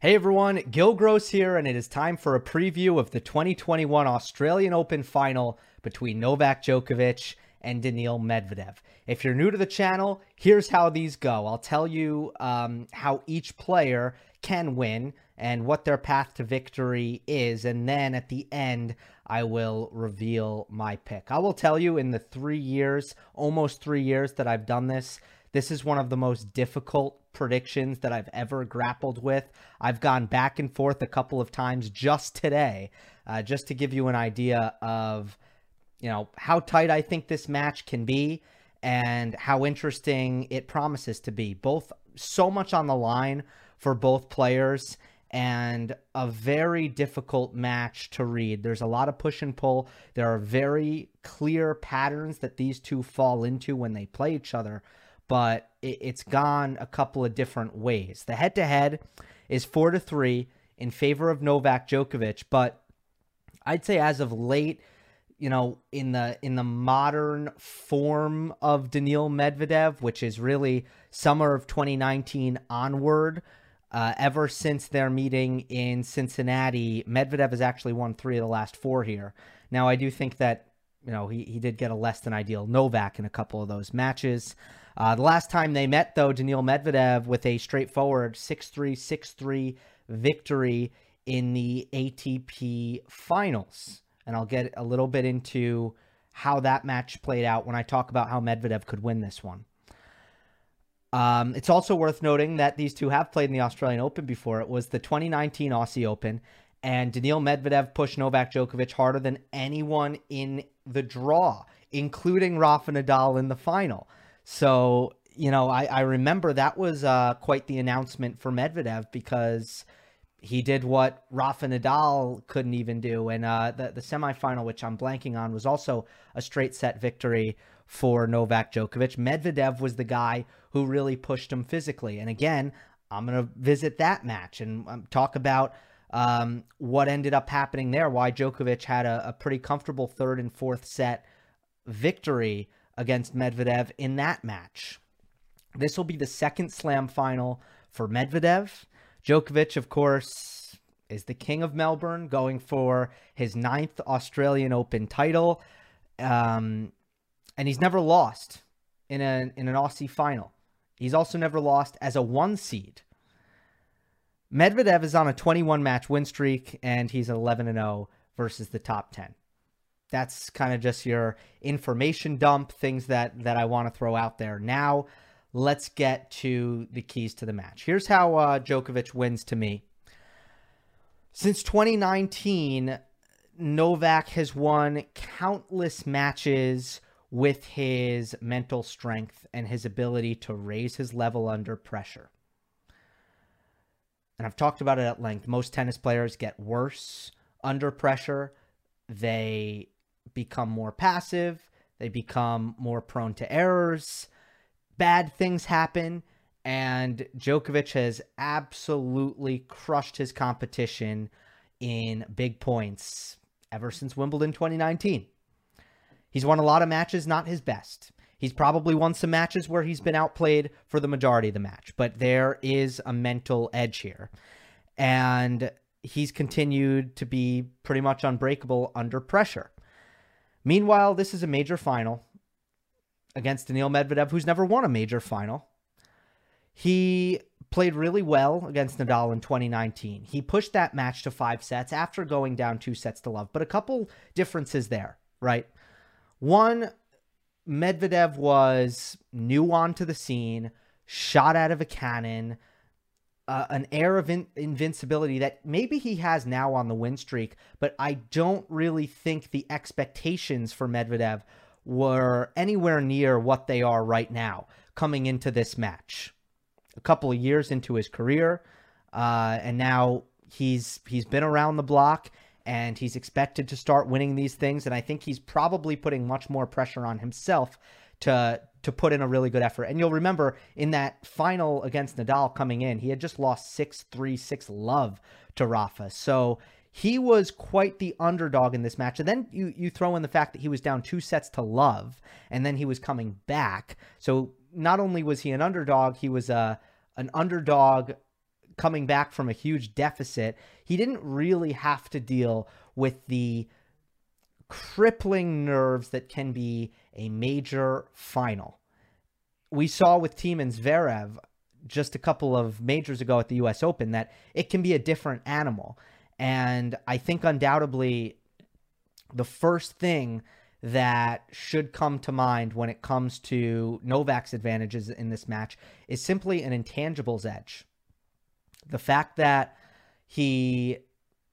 Hey everyone, Gill Gross here, and it is time for a preview of the 2021 Australian Open final between Novak Djokovic and Daniil Medvedev. If you're new to the channel, here's how these go. I'll tell you um, how each player can win and what their path to victory is. And then at the end, I will reveal my pick. I will tell you in the three years, almost three years that I've done this, this is one of the most difficult predictions that I've ever grappled with. I've gone back and forth a couple of times just today, uh, just to give you an idea of, you know, how tight I think this match can be and how interesting it promises to be. Both so much on the line for both players and a very difficult match to read. There's a lot of push and pull. There are very clear patterns that these two fall into when they play each other, but it's gone a couple of different ways. The head to head is four to three in favor of Novak Djokovic, but I'd say as of late, you know, in the in the modern form of Daniil Medvedev, which is really summer of 2019 onward, uh, ever since their meeting in Cincinnati, Medvedev has actually won three of the last four here. Now, I do think that you know he he did get a less than ideal Novak in a couple of those matches. Uh, the last time they met, though, Daniil Medvedev with a straightforward 6-3, 6-3 victory in the ATP Finals, and I'll get a little bit into how that match played out when I talk about how Medvedev could win this one. Um, it's also worth noting that these two have played in the Australian Open before. It was the 2019 Aussie Open, and Daniil Medvedev pushed Novak Djokovic harder than anyone in the draw, including Rafa Nadal in the final. So, you know, I, I remember that was uh, quite the announcement for Medvedev because he did what Rafa Nadal couldn't even do. And uh, the, the semifinal, which I'm blanking on, was also a straight set victory for Novak Djokovic. Medvedev was the guy who really pushed him physically. And again, I'm going to visit that match and um, talk about um, what ended up happening there, why Djokovic had a, a pretty comfortable third and fourth set victory against Medvedev in that match. This will be the second slam final for Medvedev. Djokovic, of course, is the king of Melbourne, going for his ninth Australian Open title. Um, and he's never lost in an in an Aussie final. He's also never lost as a one seed. Medvedev is on a 21 match win streak and he's 11 and 0 versus the top 10. That's kind of just your information dump, things that that I want to throw out there. Now, let's get to the keys to the match. Here's how uh, Djokovic wins to me. Since 2019, Novak has won countless matches with his mental strength and his ability to raise his level under pressure. And I've talked about it at length. Most tennis players get worse under pressure. They become more passive, they become more prone to errors. Bad things happen, and Djokovic has absolutely crushed his competition in big points ever since Wimbledon 2019. He's won a lot of matches, not his best. He's probably won some matches where he's been outplayed for the majority of the match, but there is a mental edge here. And he's continued to be pretty much unbreakable under pressure. Meanwhile, this is a major final against Daniil Medvedev, who's never won a major final. He played really well against Nadal in 2019. He pushed that match to five sets after going down two sets to love, but a couple differences there, right? One, Medvedev was new onto the scene, shot out of a cannon, uh, an air of in- invincibility that maybe he has now on the win streak, but I don't really think the expectations for Medvedev were anywhere near what they are right now coming into this match. A couple of years into his career, uh, and now he's he's been around the block and he's expected to start winning these things. And I think he's probably putting much more pressure on himself to to put in a really good effort. And you'll remember in that final against Nadal coming in, he had just lost 6 3 6 love to Rafa. So he was quite the underdog in this match. And then you you throw in the fact that he was down two sets to love, and then he was coming back. So not only was he an underdog, he was a an underdog coming back from a huge deficit. He didn't really have to deal with the crippling nerves that can be a major final. We saw with Thiem and Zverev just a couple of majors ago at the US Open that it can be a different animal. And I think undoubtedly the first thing that should come to mind when it comes to Novak's advantages in this match is simply an intangibles edge. The fact that he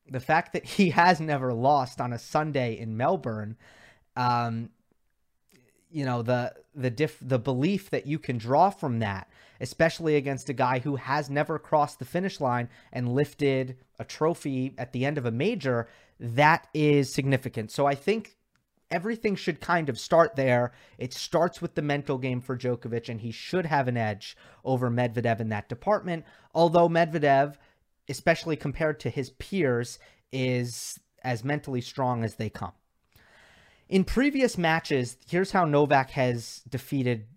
the fact that he has never lost on a Sunday in Melbourne, um, you know the the diff the belief that you can draw from that, especially against a guy who has never crossed the finish line and lifted a trophy at the end of a major, that is significant. So I think everything should kind of start there. It starts with the mental game for Djokovic, and he should have an edge over Medvedev in that department. Although Medvedev especially compared to his peers, is as mentally strong as they come. In previous matches, here's how Novak has defeated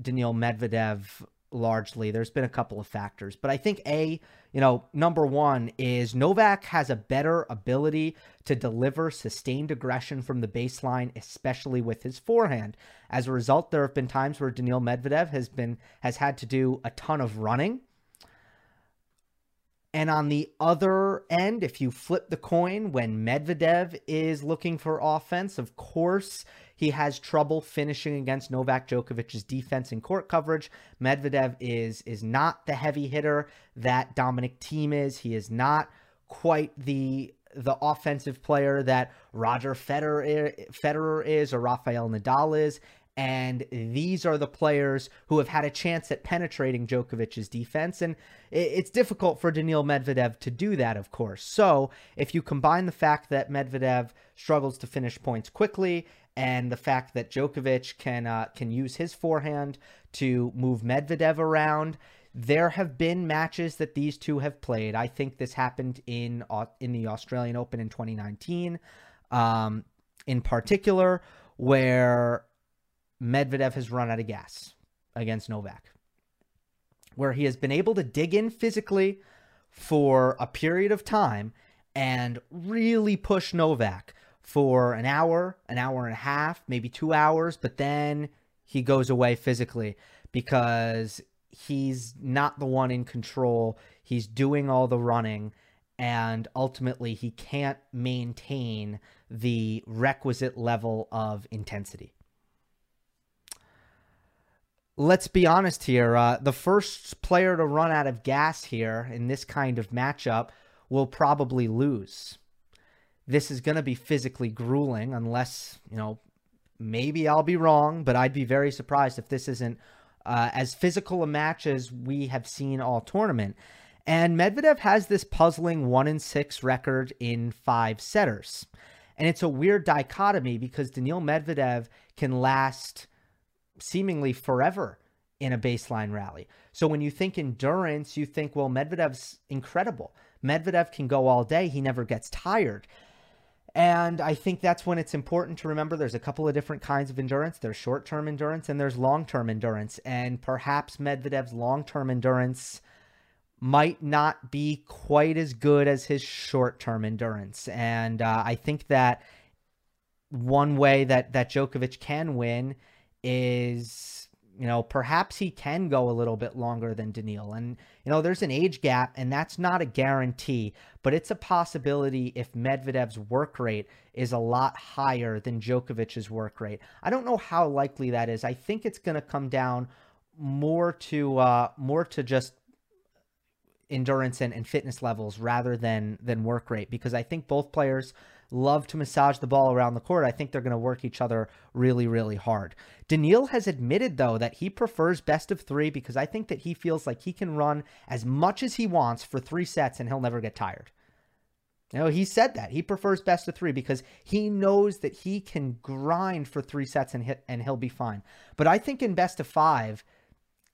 Daniil Medvedev largely. There's been a couple of factors, but I think A, you know, number one is Novak has a better ability to deliver sustained aggression from the baseline, especially with his forehand. As a result, there have been times where Daniil Medvedev has been has had to do a ton of running and on the other end, if you flip the coin, when Medvedev is looking for offense, of course, he has trouble finishing against Novak Djokovic's defense and court coverage. Medvedev is is not the heavy hitter that Dominic Thiem is. He is not quite the the offensive player that Roger Federer, Federer is or Rafael Nadal is. And these are the players who have had a chance at penetrating Djokovic's defense. And it's difficult for Daniil Medvedev to do that, of course. So if you combine the fact that Medvedev struggles to finish points quickly and the fact that Djokovic can uh, can use his forehand to move Medvedev around, there have been matches that these two have played. I think this happened in in the Australian Open in 2019, um, in particular, where Medvedev has run out of gas against Novak, where he has been able to dig in physically for a period of time and really push Novak for an hour, an hour and a half, maybe two hours, but then he goes away physically because he's not the one in control. He's doing all the running, and ultimately, he can't maintain the requisite level of intensity let's be honest here. Uh, the first player to run out of gas here in this kind of matchup will probably lose. This is going to be physically grueling unless, you know, maybe I'll be wrong, but I'd be very surprised if this isn't uh, as physical a match as we have seen all tournament. And Medvedev has this puzzling one in six record in five setters. And it's a weird dichotomy because Daniil Medvedev can last seemingly forever in a baseline rally. So when you think endurance, you think, well, Medvedev's incredible. Medvedev can go all day, he never gets tired. And I think that's when it's important to remember there's a couple of different kinds of endurance. There's short term endurance and there's long term endurance. And perhaps Medvedev's long term endurance might not be quite as good as his short term endurance. And uh, I think that one way that, that Djokovic can win is, you know, perhaps he can go a little bit longer than Daniil. And, you know, there's an age gap, and that's not a guarantee, but it's a possibility if Medvedev's work rate is a lot higher than Djokovic's work rate. I don't know how likely that is. I think it's going to come down more to uh, more to just endurance and, and fitness levels rather than than work rate because I think both players love to massage the ball around the court. I think they're going to work each other really, really hard. Daniil has admitted, though, that he prefers best of three because I think that he feels like he can run as much as he wants for three sets and he'll never get tired. You know, he said that he prefers best of three because he knows that he can grind for three sets and hit and he'll be fine. But I think in best of five,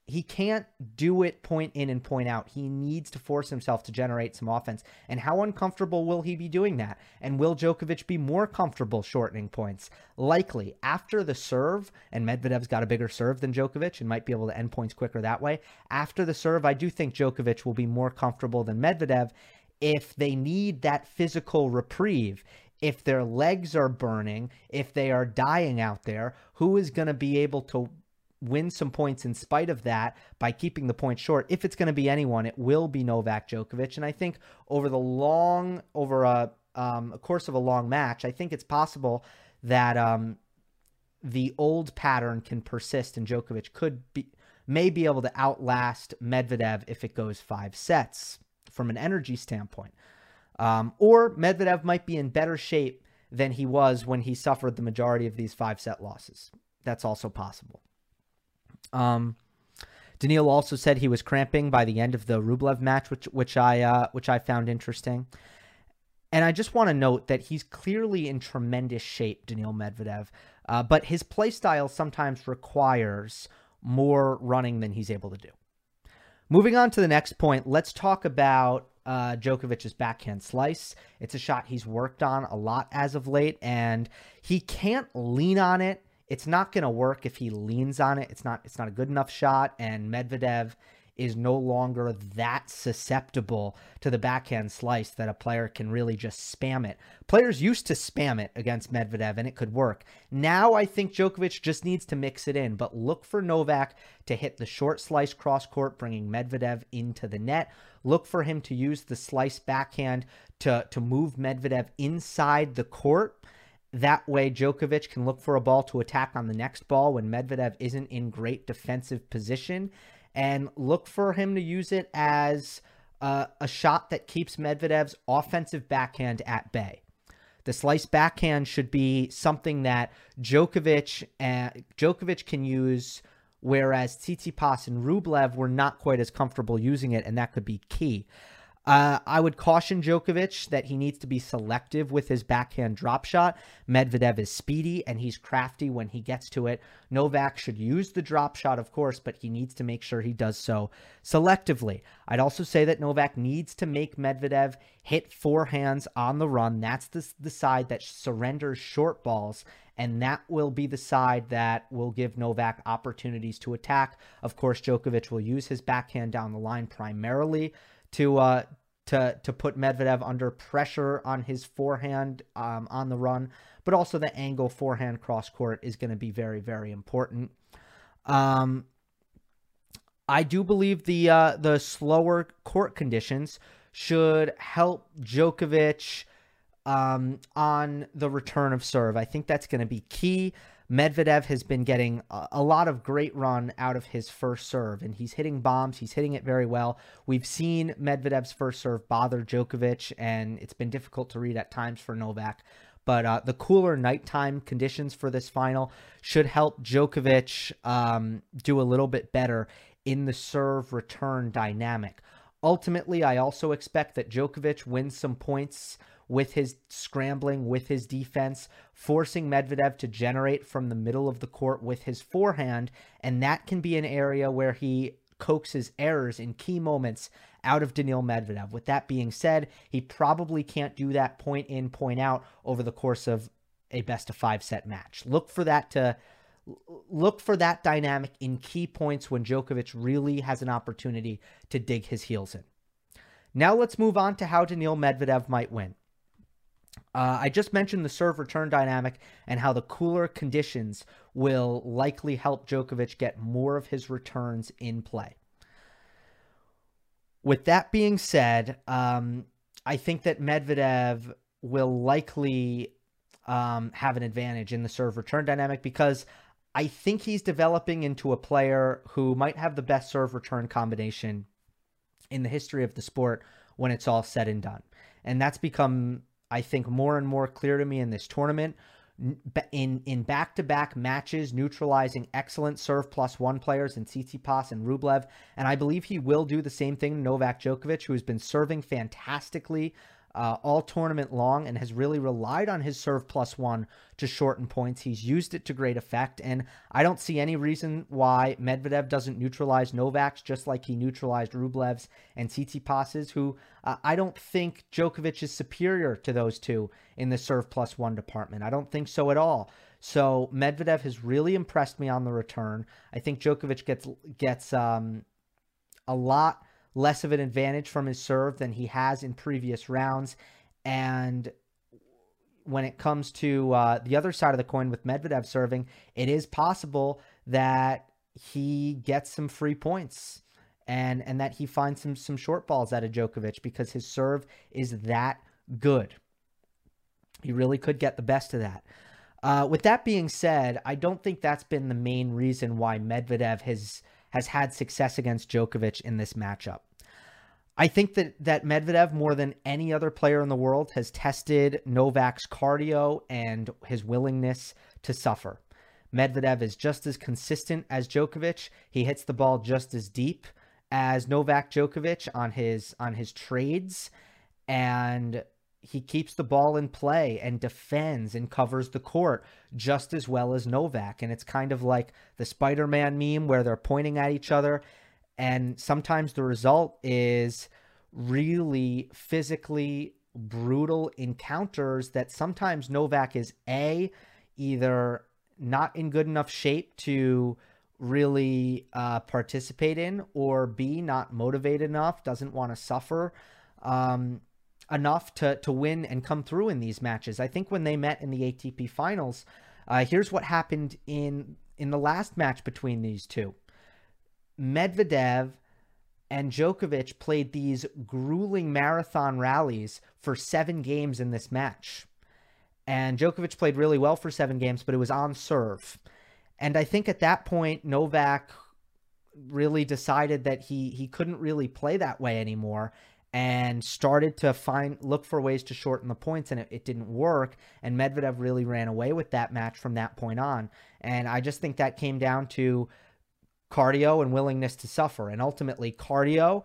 he can't do it point in and point out. He needs to force himself to generate some offense. And how uncomfortable will he be doing that? And will Djokovic be more comfortable shortening points? Likely. After the serve, and Medvedev's got a bigger serve than Djokovic and might be able to end points quicker that way. After the serve, I do think Djokovic will be more comfortable than Medvedev if they need that physical reprieve. If their legs are burning, if they are dying out there, who is going to be able to win some points in spite of that by keeping the point short. If it's going to be anyone, it will be Novak Djokovic. And I think over the long, over a, um, a course of a long match, I think it's possible that um, the old pattern can persist and Djokovic could be, may be able to outlast Medvedev if it goes five sets from an energy standpoint. Um, or Medvedev might be in better shape than he was when he suffered the majority of these five set losses. That's also possible. Um, also said he was cramping by the end of the Rublev match, which which I uh, which I found interesting. And I just want to note that he's clearly in tremendous shape, Daniil Medvedev, uh, but his play style sometimes requires more running than he's able to do. Moving on to the next point, let's talk about uh, Djokovic's backhand slice. It's a shot he's worked on a lot as of late, and he can't lean on it it's not going to work if he leans on it. It's not it's not a good enough shot and Medvedev is no longer that susceptible to the backhand slice that a player can really just spam it. Players used to spam it against Medvedev and it could work. Now I think Djokovic just needs to mix it in, but look for Novak to hit the short slice cross court, bringing Medvedev into the net. Look for him to use the slice backhand to, to move Medvedev inside the court that way, Djokovic can look for a ball to attack on the next ball when Medvedev isn't in great defensive position and look for him to use it as uh, a shot that keeps Medvedev's offensive backhand at bay. The slice backhand should be something that Djokovic uh, Djokovic can use, whereas Tsitsipas and Rublev were not quite as comfortable using it, and that could be key. Uh, I would caution Djokovic that he needs to be selective with his backhand drop shot. Medvedev is speedy and he's crafty when he gets to it. Novak should use the drop shot, of course, but he needs to make sure he does so selectively. I'd also say that Novak needs to make Medvedev hit forehands on the run. That's the, the side that surrenders short balls and that will be the side that will give Novak opportunities to attack. Of course, Djokovic will use his backhand down the line primarily to uh, to to put Medvedev under pressure on his forehand um, on the run, but also the angle forehand cross court is going to be very very important. Um, I do believe the uh, the slower court conditions should help Djokovic um, on the return of serve. I think that's going to be key. Medvedev has been getting a, lot of great run out of his first serve, and he's hitting bombs. He's hitting it very well. We've seen Medvedev's first serve bother Djokovic, and it's been difficult to read at times for Novak. But uh, the cooler nighttime conditions for this final should help Djokovic um, do a little bit better in the serve return dynamic. Ultimately, I also expect that Djokovic wins some points with his scrambling, with his defense, forcing Medvedev to generate from the middle of the court with his forehand. And that can be an area where he coaxes errors in key moments out of Daniil Medvedev. With that being said, he probably can't do that point in, point out over the course of a best of five set match. Look for that to look for that dynamic in key points when Djokovic really has an opportunity to dig his heels in. Now let's move on to how Daniil Medvedev might win. Uh, I just mentioned the serve return dynamic and how the cooler conditions will likely help Djokovic get more of his returns in play. With that being said, um, I think that Medvedev will likely um, have an advantage in the serve return dynamic because I think he's developing into a player who might have the best serve return combination in the history of the sport when it's all said and done. And that's become, I think, more and more clear to me in this tournament. In in back to back matches, neutralizing excellent serve plus one players in Tsitsipas and Rublev, and I believe he will do the same thing. Novak Djokovic, who has been serving fantastically uh, all tournament long and has really relied on his serve plus one to shorten points. He's used it to great effect, and I don't see any reason why Medvedev doesn't neutralize Novak's just like he neutralized Rublev's and Tsitsipas's, who uh, I don't think Djokovic is superior to those two in the serve plus one department. I don't think so at all. So Medvedev has really impressed me on the return. I think Djokovic gets gets um, a lot less of an advantage from his serve than he has in previous rounds. And when it comes to uh, the other side of the coin with Medvedev serving, it is possible that he gets some free points and and that he finds some some short balls out of Djokovic because his serve is that good. He really could get the best of that. Uh, with that being said, I don't think that's been the main reason why Medvedev has has had success against Djokovic in this matchup. I think that that Medvedev more than any other player in the world has tested Novak's cardio and his willingness to suffer. Medvedev is just as consistent as Djokovic. He hits the ball just as deep as Novak Djokovic on his on his trades and he keeps the ball in play and defends and covers the court just as well as Novak. And it's kind of like the Spider-Man meme where they're pointing at each other. And sometimes the result is really physically brutal encounters that sometimes Novak is A, either not in good enough shape to really uh, participate in, or B, not motivated enough, doesn't want to suffer. Um, enough to, to win and come through in these matches. I think when they met in the ATP finals, uh, here's what happened in in the last match between these two. Medvedev and Djokovic played these grueling marathon rallies for seven games in this match. And Djokovic played really well for seven games, but it was on serve. And I think at that point, Novak really decided that he he couldn't really play that way anymore and started to find look for ways to shorten the points and it, it, didn't work and medvedev really ran away with that match from that point on and i just think that came down to cardio and willingness to suffer. And ultimately, cardio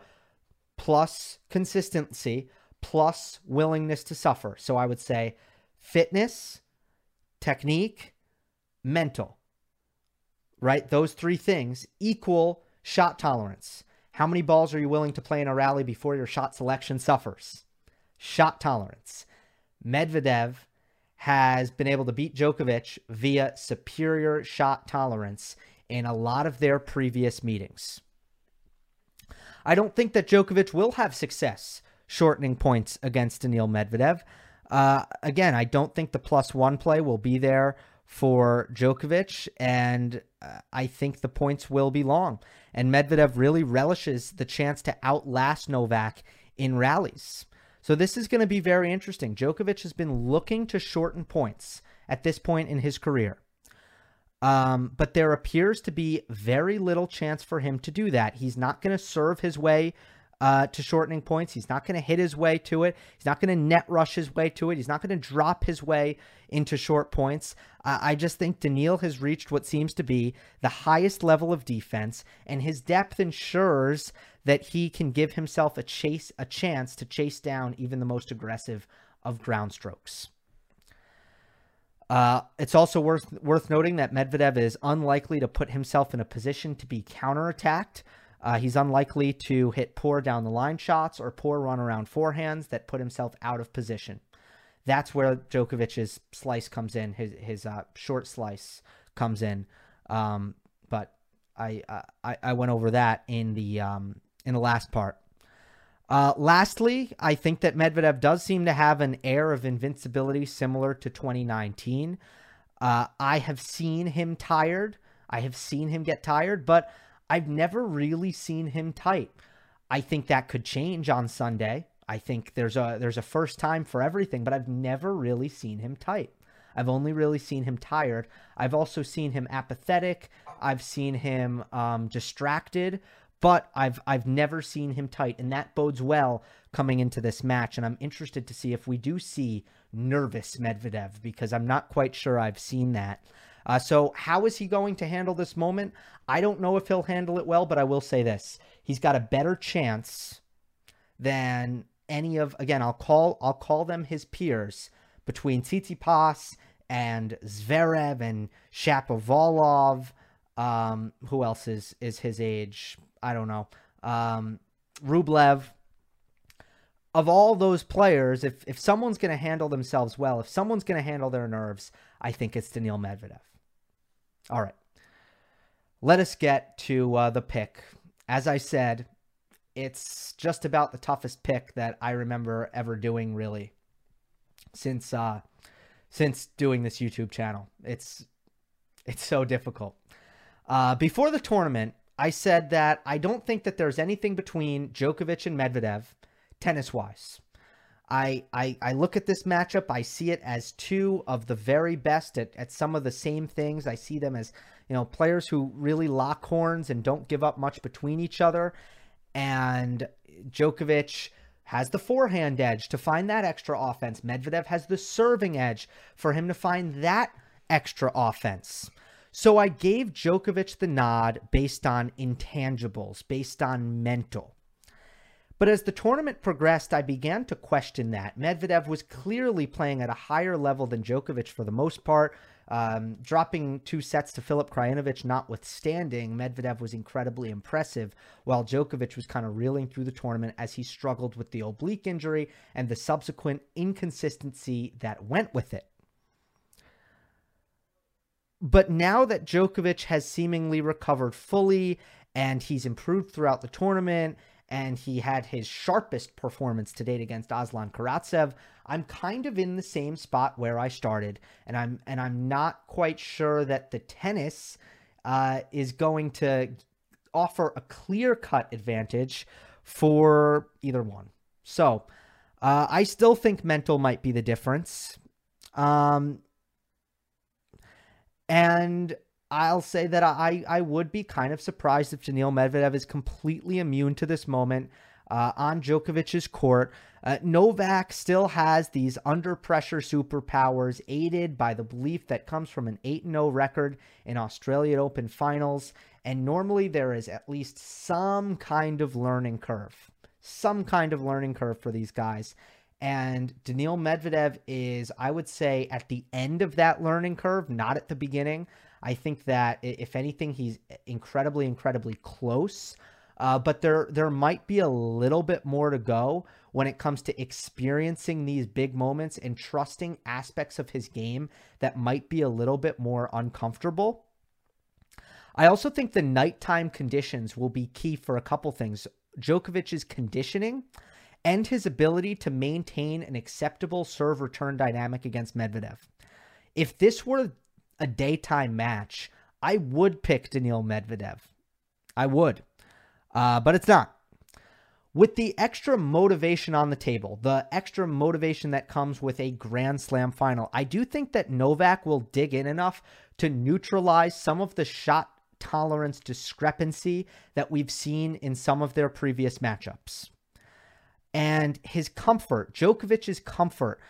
plus consistency plus willingness to suffer. So I would say fitness, technique, mental, right? Those three things equal shot tolerance. How many balls are you willing to play in a rally before your shot selection suffers? Shot tolerance. Medvedev has been able to beat Djokovic via superior shot tolerance in a lot of their previous meetings. I don't think that Djokovic will have success shortening points against Daniil Medvedev. Uh, again, I don't think the plus one play will be there for Djokovic, and uh, I think the points will be long. And Medvedev really relishes the chance to outlast Novak in rallies. So this is going to be very interesting. Djokovic has been looking to shorten points at this point in his career. Um, but there appears to be very little chance for him to do that. He's not going to serve his way uh, to shortening points. He's not going to hit his way to it. He's not going to net rush his way to it. He's not going to drop his way into short points. Uh, I just think Daniil has reached what seems to be the highest level of defense, and his depth ensures that he can give himself a chase, a chance to chase down even the most aggressive of ground strokes. Uh, it's also worth worth noting that Medvedev is unlikely to put himself in a position to be counterattacked. Uh, he's unlikely to hit poor down the line shots or poor run around forehands that put himself out of position. That's where Djokovic's slice comes in. His his uh, short slice comes in. Um, but I, I I went over that in the um, in the last part. Uh, lastly, I think that Medvedev does seem to have an air of invincibility similar to 2019. Uh, I have seen him tired. I have seen him get tired, but I've never really seen him tight. I think that could change on Sunday. I think there's a there's a first time for everything, but I've never really seen him tight. I've only really seen him tired. I've also seen him apathetic. I've seen him um, distracted but I've I've never seen him tight, and that bodes well coming into this match. And I'm interested to see if we do see nervous Medvedev because I'm not quite sure I've seen that. Uh, so how is he going to handle this moment? I don't know if he'll handle it well, but I will say this: he's got a better chance than any of again. I'll call I'll call them his peers between Tsitsipas and Zverev and Shapovalov. Um, who else is is his age? I don't know. Um, Rublev. Of all those players, if if someone's going to handle themselves well, if someone's going to handle their nerves, I think it's Daniil Medvedev. All right. Let us get to uh, the pick. As I said, it's just about the toughest pick that I remember ever doing, really, since uh, since doing this YouTube channel. It's it's so difficult. Uh, before the tournament, I said that I don't think that there's anything between Djokovic and Medvedev tennis wise. I, I, I look at this matchup, I see it as two of the very best at, at some of the same things. I see them as, you know, players who really lock horns and don't give up much between each other. And Djokovic has the forehand edge to find that extra offense. Medvedev has the serving edge for him to find that extra offense. So I gave Djokovic the nod based on intangibles, based on mental. But as the tournament progressed, I began to question that. Medvedev was clearly playing at a higher level than Djokovic for the most part. Um, dropping two sets to Filip Krajinovic notwithstanding, Medvedev was incredibly impressive, while Djokovic was kind of reeling through the tournament as he struggled with the oblique injury and the subsequent inconsistency that went with it. But now that Djokovic has seemingly recovered fully and he's improved throughout the tournament and he had his sharpest performance to date against Aslan Karatsev, I'm kind of in the same spot where I started and I'm and I'm not quite sure that the tennis uh, is going to offer a clear-cut advantage for either one. So, uh, I still think mental might be the difference. Um, and I'll say that I, I would be kind of surprised if Daniil Medvedev is completely immune to this moment uh, on Djokovic's court. Uh, Novak still has these under pressure superpowers, aided by the belief that comes from an 8 0 record in Australian Open finals. And normally there is at least some kind of learning curve, some kind of learning curve for these guys. And Daniil Medvedev is, I would say, at the end of that learning curve, not at the beginning. I think that if anything, he's incredibly, incredibly close. Uh, but there, there might be a little bit more to go when it comes to experiencing these big moments and trusting aspects of his game that might be a little bit more uncomfortable. I also think the nighttime conditions will be key for a couple things. Djokovic's conditioning and his ability to maintain an acceptable serve return dynamic against Medvedev. If this were a daytime match, I would pick Daniil Medvedev. I would. Uh, but it's not. With the extra motivation on the table, the extra motivation that comes with a Grand Slam final, I do think that Novak will dig in enough to neutralize some of the shot tolerance discrepancy that we've seen in some of their previous matchups and his comfort, Djokovic's comfort,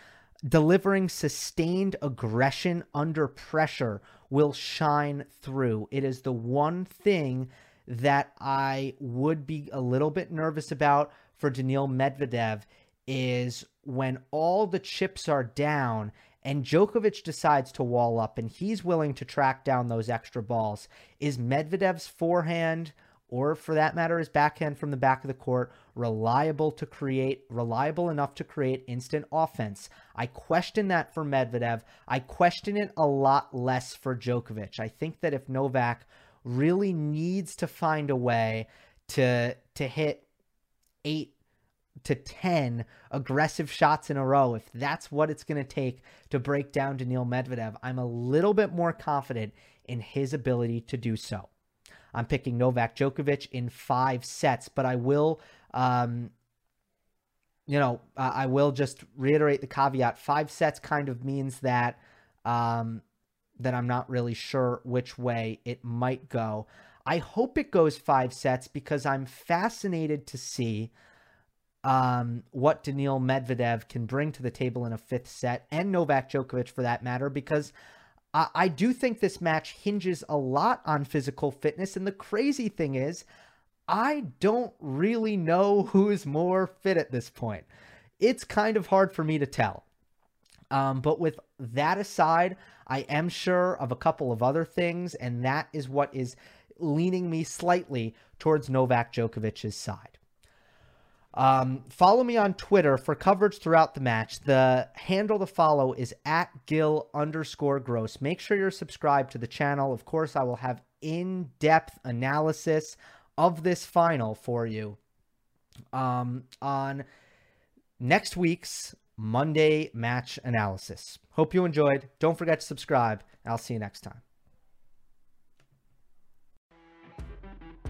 delivering sustained aggression under pressure will shine through. It is the one thing that I would be a little bit nervous about for Daniil Medvedev is when all the chips are down and Djokovic decides to wall up and he's willing to track down those extra balls. Is Medvedev's forehand or for that matter his backhand from the back of the court reliable to create reliable enough to create instant offense. I question that for medvedev. I question it a lot less for djokovic. I think that if novak really needs to find a way to to hit 8 to 10 aggressive shots in a row if that's what it's going to take to break down Daniil Medvedev i'm a little bit more confident in his ability to do so I'm picking Novak Djokovic in five sets, but I will, um, you know, I will just reiterate the caveat. Five sets kind of means that um, that I'm not really sure which way it might go. I hope it goes five sets because I'm fascinated to see um, what Daniil Medvedev can bring to the table in a fifth set, and Novak Djokovic for that matter, because I, do think this match hinges a lot on physical fitness. And the crazy thing is, I don't really know who's more fit at this point. It's kind of hard for me to tell. Um, but with that aside, I am sure of a couple of other things, and that is what is leaning me slightly towards Novak Djokovic's side. Um, follow me on Twitter for coverage throughout the match. The handle to follow is at Gil underscore gross. Make sure you're subscribed to the channel. Of course, I will have in depth analysis of this final for you um, on next week's Monday match analysis. Hope you enjoyed. Don't forget to subscribe. I'll see you next time.